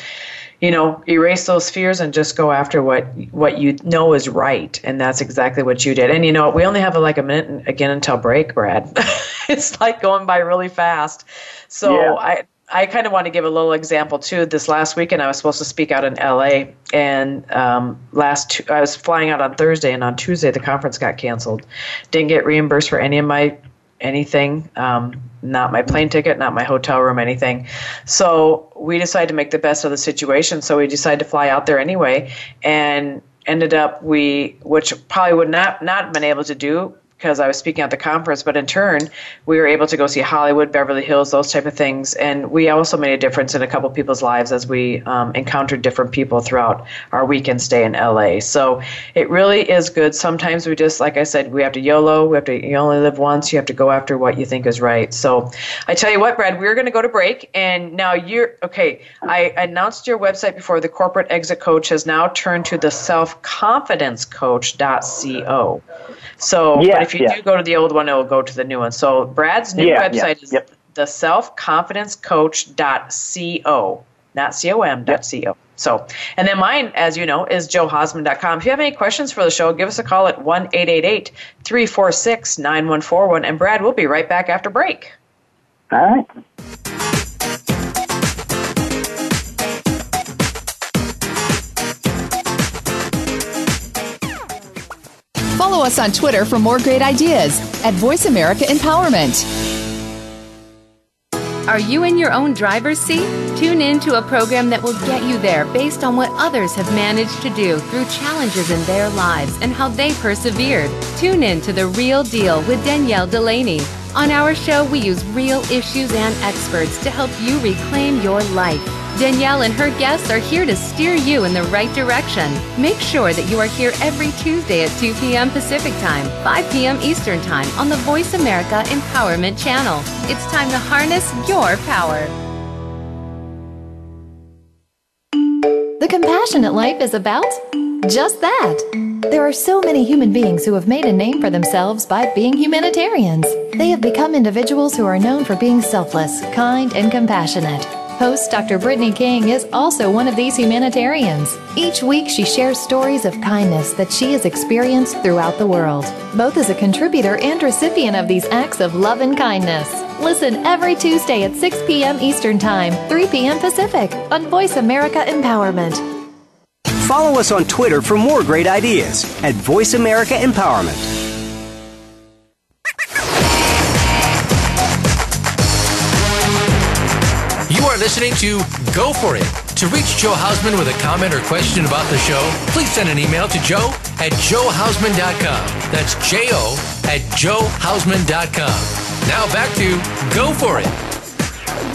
B: you know erase those fears and just go after what what you know is right and that's exactly what you did and you know we only have like a minute again until break brad it's like going by really fast so yeah. i I kind of want to give a little example too. This last weekend, I was supposed to speak out in LA, and um, last I was flying out on Thursday, and on Tuesday the conference got canceled. Didn't get reimbursed for any of my anything, um, not my plane ticket, not my hotel room, anything. So we decided to make the best of the situation. So we decided to fly out there anyway, and ended up we, which probably would not not been able to do because I was speaking at the conference, but in turn, we were able to go see Hollywood, Beverly Hills, those type of things, and we also made a difference in a couple people's lives as we um, encountered different people throughout our weekend stay in LA. So it really is good. Sometimes we just, like I said, we have to YOLO. We have to. You only live once. You have to go after what you think is right. So I tell you what, Brad, we're going to go to break, and now you're okay. I announced your website before. The corporate exit coach has now turned to the self confidence coach.co. So,
C: Yeah,
B: if you
C: yeah.
B: do go to the old one, it will go to the new one. So, Brad's new
C: Yeah,
B: website
C: yeah,
B: is
C: yep.
B: the selfconfidencecoach.co, not com, dot co. So, and then mine, as you know, is joehausman.com. If you have any questions for the show, give us a call at 1 888 346 9141. And Brad, we'll be right back after break.
C: All right.
E: Follow us on Twitter for more great ideas at Voice America Empowerment.
F: Are you in your own driver's seat? Tune in to a program that will get you there based on what others have managed to do through challenges in their lives and how they persevered. Tune in to The Real Deal with Danielle Delaney. On our show, we use real issues and experts to help you reclaim your life. Danielle and her guests are here to steer you in the right direction. Make sure that you are here every Tuesday at 2 p.m. Pacific Time, 5 p.m. Eastern Time on the Voice America Empowerment Channel. It's time to harness your power.
G: The Compassionate Life is about just that. There are so many human beings who have made a name for themselves by being humanitarians. They have become individuals who are known for being selfless, kind, and compassionate. Host Dr. Brittany King is also one of these humanitarians. Each week, she shares stories of kindness that she has experienced throughout the world, both as a contributor and recipient of these acts of love and kindness. Listen every Tuesday at 6 p.m. Eastern Time, 3 p.m. Pacific on Voice America Empowerment.
D: Follow us on Twitter for more great ideas at Voice America Empowerment.
A: Are listening to Go For It. To reach Joe Hausman with a comment or question about the show, please send an email to joe at joehausman.com. That's J O at joehausman.com. Now back to Go For It.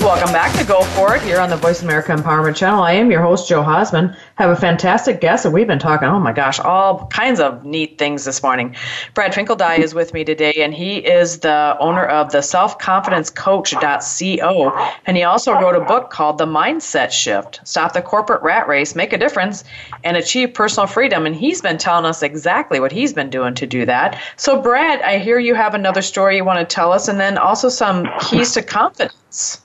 B: Welcome back to Go For It here on the Voice America Empowerment Channel. I am your host, Joe Hausman. Have a fantastic guest, and we've been talking, oh my gosh, all kinds of neat things this morning. Brad Finkeldei is with me today, and he is the owner of the selfconfidencecoach.co, and he also wrote a book called The Mindset Shift Stop the Corporate Rat Race, Make a Difference, and Achieve Personal Freedom. And he's been telling us exactly what he's been doing to do that. So, Brad, I hear you have another story you want to tell us, and then also some keys to confidence.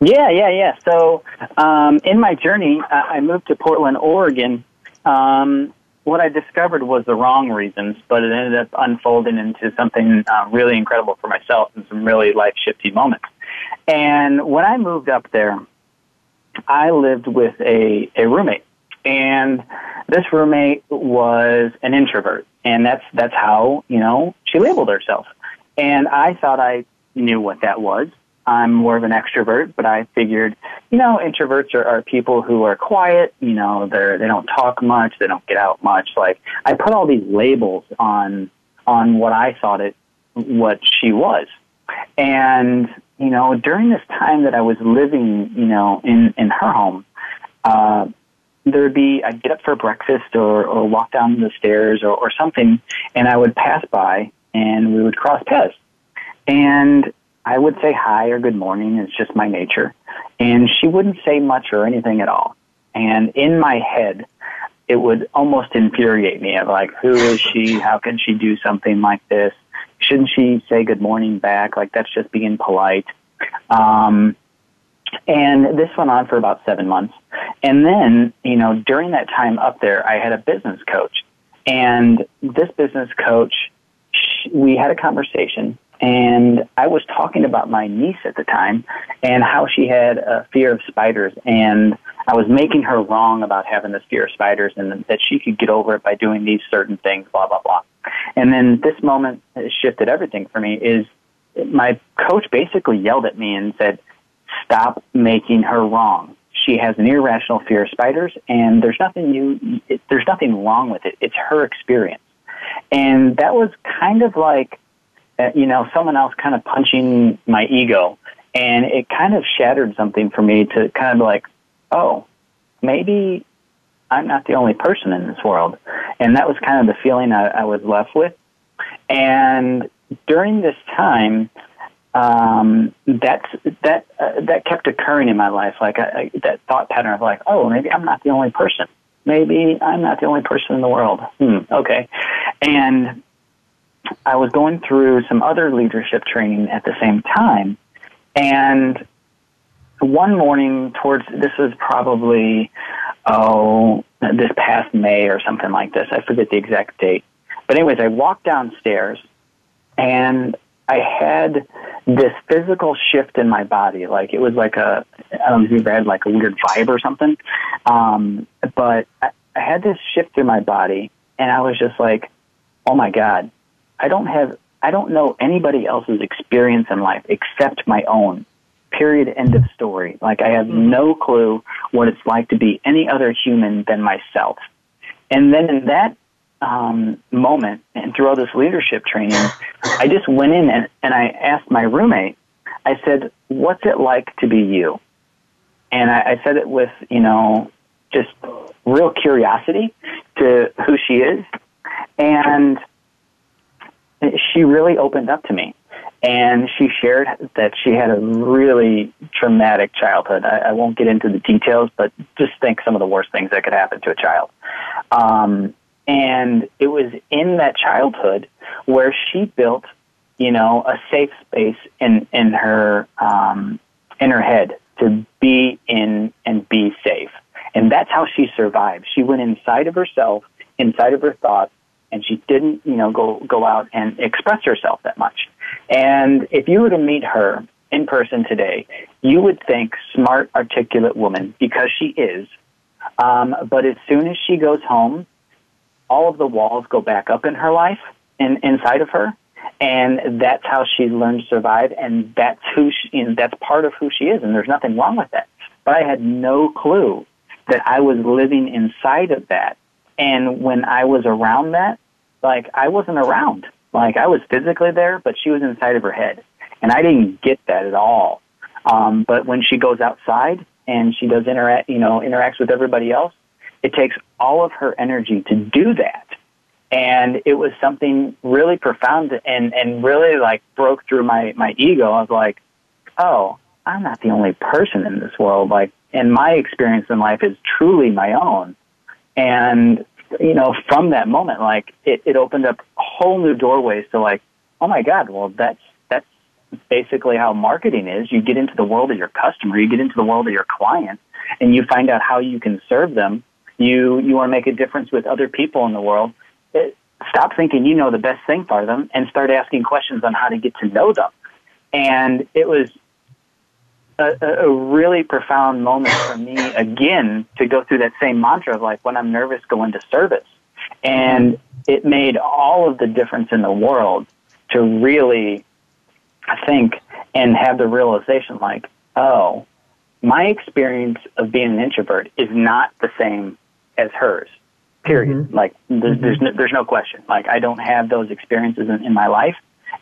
C: Yeah, yeah, yeah. So, um, in my journey, I moved to Portland, Oregon. Um, what I discovered was the wrong reasons, but it ended up unfolding into something uh, really incredible for myself and some really life shifting moments. And when I moved up there, I lived with a, a roommate. And this roommate was an introvert. And that's, that's how, you know, she labeled herself. And I thought I knew what that was. I'm more of an extrovert, but I figured, you know, introverts are, are people who are quiet, you know, they're, they don't talk much, they don't get out much. Like, I put all these labels on, on what I thought it, what she was. And, you know, during this time that I was living, you know, in, in her home, uh, there would be, I'd get up for breakfast or, or walk down the stairs or, or something, and I would pass by and we would cross paths. And I would say hi or good morning. It's just my nature. And she wouldn't say much or anything at all. And in my head, it would almost infuriate me of like, who is she? How can she do something like this? Shouldn't she say good morning back? Like that's just being polite. Um, and this went on for about seven months. And then, you know, during that time up there, I had a business coach. And this business coach, we had a conversation and I was talking about my niece at the time and how she had a fear of spiders and I was making her wrong about having this fear of spiders and that she could get over it by doing these certain things, blah, blah, blah. And then this moment shifted everything for me is my coach basically yelled at me and said, stop making her wrong. She has an irrational fear of spiders and there's nothing you, it, there's nothing wrong with it. It's her experience. And that was kind of like, you know, someone else kind of punching my ego. And it kind of shattered something for me to kind of like, oh, maybe I'm not the only person in this world. And that was kind of the feeling I, I was left with. And during this time, um, that's, that, uh, that kept occurring in my life. Like I, I, that thought pattern of like, oh, maybe I'm not the only person. Maybe I'm not the only person in the world. Hmm, okay. And I was going through some other leadership training at the same time. And one morning towards, this was probably, oh, this past May or something like this. I forget the exact date. But anyways, I walked downstairs and I had this physical shift in my body. Like it was like a, I don't know if you've had like a weird vibe or something. Um, but I, I had this shift through my body and I was just like, oh my God, I don't have, I don't know anybody else's experience in life except my own. Period. End of story. Like I have mm-hmm. no clue what it's like to be any other human than myself. And then in that um, moment and through all this leadership training, I just went in and, and I asked my roommate, I said, what's it like to be you? And I, I said it with, you know, just real curiosity to who she is. And she really opened up to me and she shared that she had a really traumatic childhood. I, I won't get into the details, but just think some of the worst things that could happen to a child. Um, and it was in that childhood where she built, you know, a safe space in in her um, in her head to be in and be safe. And that's how she survived. She went inside of herself, inside of her thoughts, and she didn't, you know, go go out and express herself that much. And if you were to meet her in person today, you would think smart, articulate woman because she is. Um, but as soon as she goes home, all of the walls go back up in her life, in, inside of her, and that's how she learned to survive, and that's who she, and that's part of who she is, and there's nothing wrong with that. But I had no clue that I was living inside of that, and when I was around that, like I wasn't around. Like I was physically there, but she was inside of her head, and I didn't get that at all. Um, but when she goes outside and she does interact, you know, interacts with everybody else, it takes all of her energy to do that. And it was something really profound and, and really like broke through my, my ego. I was like, oh, I'm not the only person in this world. Like, and my experience in life is truly my own. And you know, from that moment, like it, it opened up whole new doorways to like, oh my God, well that's that's basically how marketing is. You get into the world of your customer, you get into the world of your client, and you find out how you can serve them. You you want to make a difference with other people in the world. It, stop thinking you know the best thing for them and start asking questions on how to get to know them. And it was a, a really profound moment for me again to go through that same mantra of like when I'm nervous, go into service. And it made all of the difference in the world to really think and have the realization like, oh, my experience of being an introvert is not the same as hers. Period. Mm-hmm. Like there's, mm-hmm. there's, no, there's no question. Like I don't have those experiences in, in my life,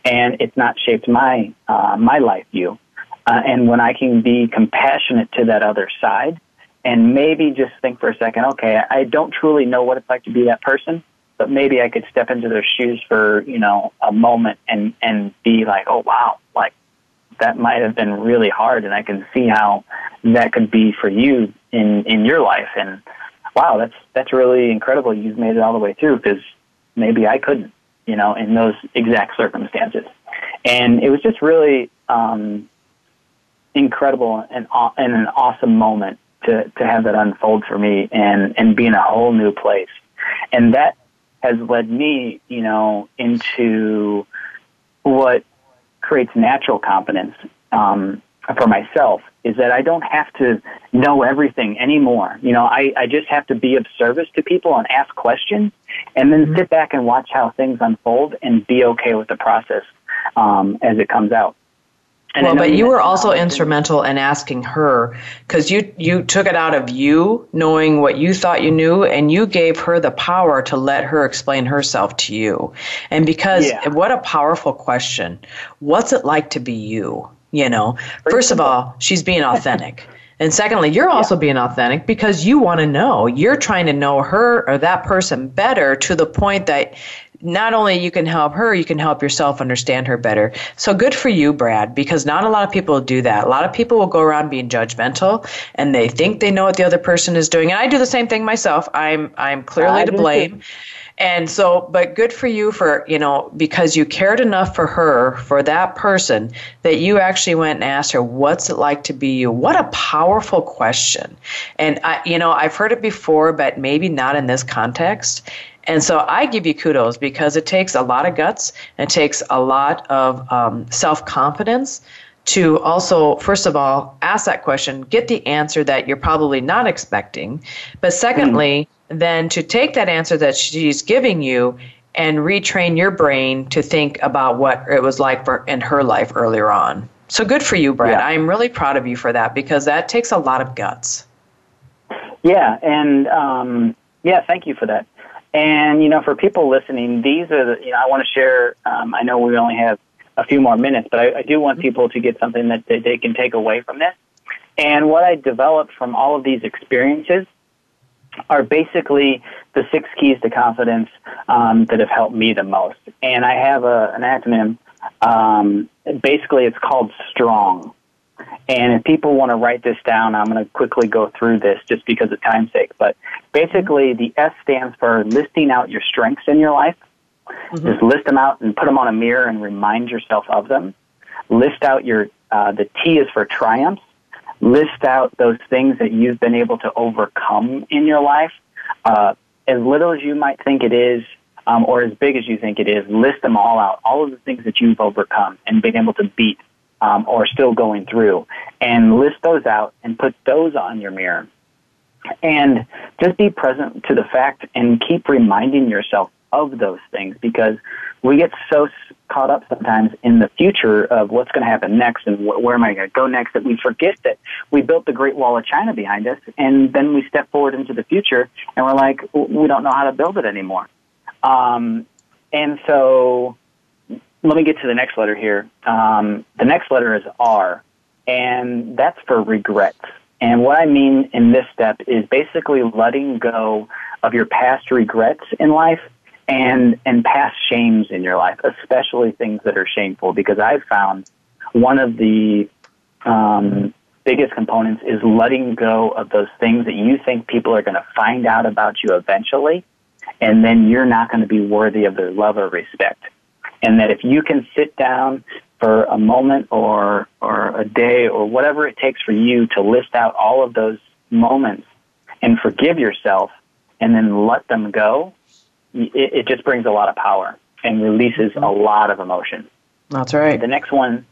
C: and it's not shaped my uh, my life view. Uh, and when I can be compassionate to that other side and maybe just think for a second, okay, I don't truly know what it's like to be that person, but maybe I could step into their shoes for, you know, a moment and, and be like, oh wow, like that might have been really hard and I can see how that could be for you in, in your life. And wow, that's, that's really incredible. You've made it all the way through because maybe I couldn't, you know, in those exact circumstances. And it was just really, um, incredible and, and an awesome moment to, to have that unfold for me and, and be in a whole new place. And that has led me, you know, into what creates natural confidence um, for myself is that I don't have to know everything anymore. You know, I, I just have to be of service to people and ask questions and then mm-hmm. sit back and watch how things unfold and be okay with the process um, as it comes out. And
B: well, but you were also instrumental in asking her because you you took it out of you knowing what you thought you knew, and you gave her the power to let her explain herself to you. And because
C: Yeah.
B: what a powerful question! What's it like to be you? You know, first of all, she's being authentic. And secondly, you're also being authentic because you want to know. You're trying to know her or that person better to the point that not only you can help her, you can help yourself understand her better. So good for you, Brad, because not a lot of people do that. A lot of people will go around being judgmental and they think they know what the other person is doing. And I do the same thing myself. I'm I'm clearly
C: I
B: to
C: too.
B: blame. And so, but good for you for, you know, because you cared enough for her, for that person, that you actually went and asked her, what's it like to be you? What a powerful question. And, I, you know, I've heard it before, but maybe not in this context. And so I give you kudos because it takes a lot of guts, it takes a lot of um, self confidence to also, first of all, ask that question, get the answer that you're probably not expecting. But secondly, then to take that answer that she's giving you and retrain your brain to think about what it was like for in her life earlier on. So good for you, Brad.
C: Yeah.
B: I'm really proud of you for that because that takes a lot of guts.
C: Yeah, and um, yeah, thank you for that. And you know, for people listening, these are the you know I want to share. Um, I know we only have a few more minutes, but I, I do want people to get something that they, they can take away from this. And what I developed from all of these experiences are basically the six keys to confidence um, that have helped me the most. And I have a, an acronym. Um, basically, it's called STRONG. And if people want to write this down, I'm going to quickly go through this just because of time's sake. But basically, the S stands for listing out your strengths in your life. Just list them out and put them on a mirror and remind yourself of them. List out your, uh, the T is for triumphs. List out those things that you've been able to overcome in your life. Uh, as little as you might think it is, um, or as big as you think it is, list them all out. All of the things that you've overcome and been able to beat um, or still going through, and list those out and put those on your mirror. And just be present to the fact and keep reminding yourself of those things because we get so caught up sometimes in the future of what's going to happen next and wh- where am I going to go next that we forget that we built the Great Wall of China behind us and then we step forward into the future and we're like, we don't know how to build it anymore. Um, and so let me get to the next letter here. Um, the next letter is R, and that's for regrets. And what I mean in this step is basically letting go of your past regrets in life and and past shames in your life, especially things that are shameful. Because I've found one of the um, biggest components is letting go of those things that you think people are going to find out about you eventually, and then you're not going to be worthy of their love or respect. And that if you can sit down for a moment or or a day or whatever it takes for you to list out all of those moments and forgive yourself and then let them go, it, it just brings a lot of power and releases a lot of emotion.
B: That's right.
C: The next one,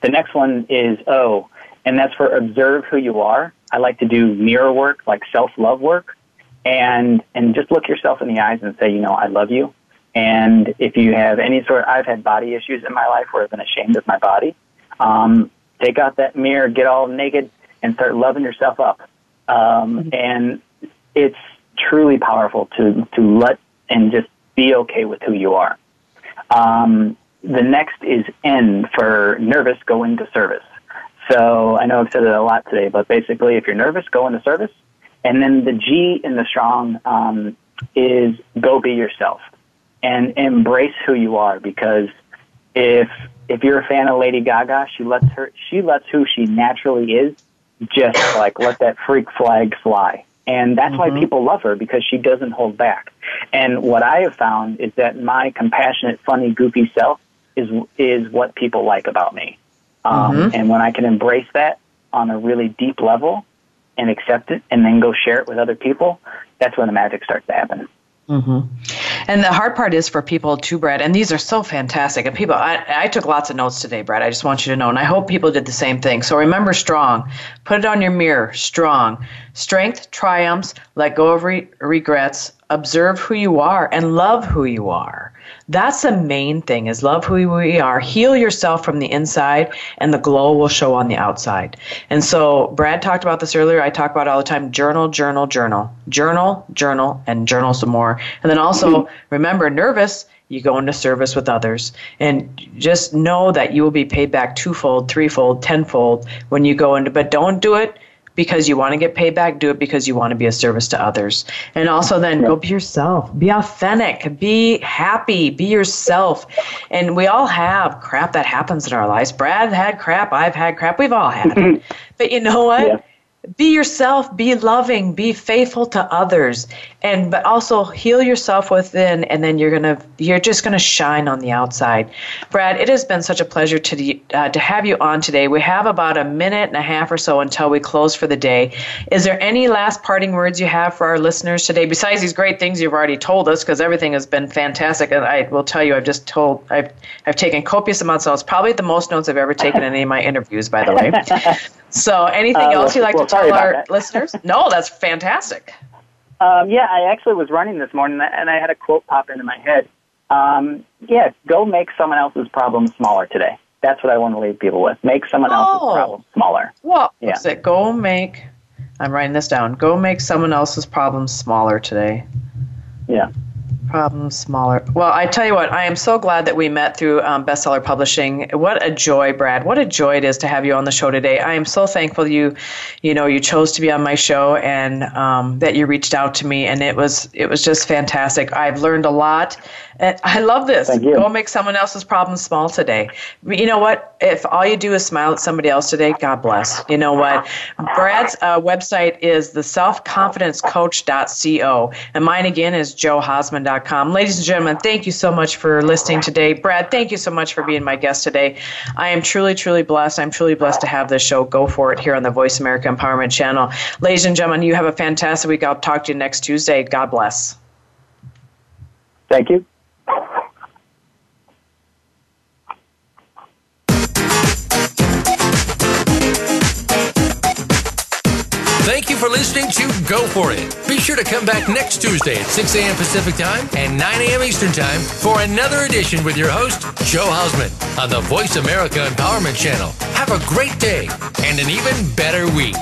C: the next one is O, and that's for observe who you are. I like to do mirror work, like self love work, and and just look yourself in the eyes and say, you know, I love you. And if you have any sort, I've had body issues in my life where I've been ashamed of my body. Um, take out that mirror, get all naked, and start loving yourself up. Um, and it's truly powerful to to let and just be okay with who you are. Um, the next is N for nervous, go into service. So I know I've said it a lot today, but basically, if you're nervous, go into service. And then the G in the strong um, is go be yourself and embrace who you are because if if you're a fan of Lady Gaga, she lets her she lets who she naturally is just like let that freak flag fly. And that's why people love her because she doesn't hold back. And what I have found is that my compassionate, funny, goofy self is is what people like about me. Um, And when I can embrace that on a really deep level and accept it, and then go share it with other people, that's when the magic starts to happen. Mm-hmm.
B: And the hard part is for people to, Brad, and these are so fantastic. And people, I, I took lots of notes today, Brad. I just want you to know, and I hope people did the same thing. So remember strong. Put it on your mirror strong. Strength triumphs, let go of re- regrets, observe who you are and love who you are. That's the main thing is love who we are. Heal yourself from the inside and the glow will show on the outside. And so Brad talked about this earlier. I talk about it all the time. Journal, journal, journal. Journal, journal, and journal some more. And then also hmm. remember nervous you go into service with others and just know that you will be paid back twofold threefold tenfold when you go into but don't do it because you want to get paid back do it because you want to be a service to others. And also then go be yourself. Be authentic. Be happy. Be yourself. And we all have crap that happens in our lives. Brad had crap. I've had crap. We've all had it. Mm-hmm. But you know what? Yeah be yourself be loving be faithful to others and but also heal yourself within and then you're gonna you're just gonna shine on the outside. Brad it has been such a pleasure to uh, to have you on today. We have about a minute and a half or so until we close for the day. Is there any last parting words you have for our listeners today besides these great things you've already told us? Because everything has been fantastic and i will tell you i've just told i've i've taken copious amounts of notes probably the most notes i've ever taken in any of my interviews by the way so anything uh, else you'd like well, to tell our that. listeners? No, that's fantastic.
C: Um, yeah, I actually was running this morning and I had a quote pop into my head. Um, yeah, go make someone else's problem smaller today. That's what I want to leave people with. Make someone oh. else's problem smaller.
B: Well, yeah. what's it? Go make. I'm writing this down. Go make someone else's problem smaller today.
C: Yeah
B: problems smaller. Well, I tell you what, I am so glad that we met through um, Bestseller Publishing. What a joy, Brad! What a joy it is to have you on the show today. I am so thankful you, you know, you chose to be on my show and um, that you reached out to me, and it was it was just fantastic. I've learned a lot. And I love this. Go make someone else's problem small today. You know what? If all you do is smile at somebody else today, God bless. You know what? Brad's uh, website is the selfconfidencecoach.co, and mine again is joehausman.com. Ladies and gentlemen, thank you so much for listening today. Brad, thank you so much for being my guest today. I am truly, truly blessed. I'm truly blessed to have this show go for it here on the Voice America Empowerment Channel. Ladies and gentlemen, you have a fantastic week. I'll talk to you next Tuesday. God bless.
C: Thank you.
A: Thank you for listening to Go For It. Be sure to come back next Tuesday at 6 a.m. Pacific Time and 9 a.m. Eastern Time for another edition with your host, Joe Hausman, on the Voice America Empowerment Channel. Have a great day and an even better week.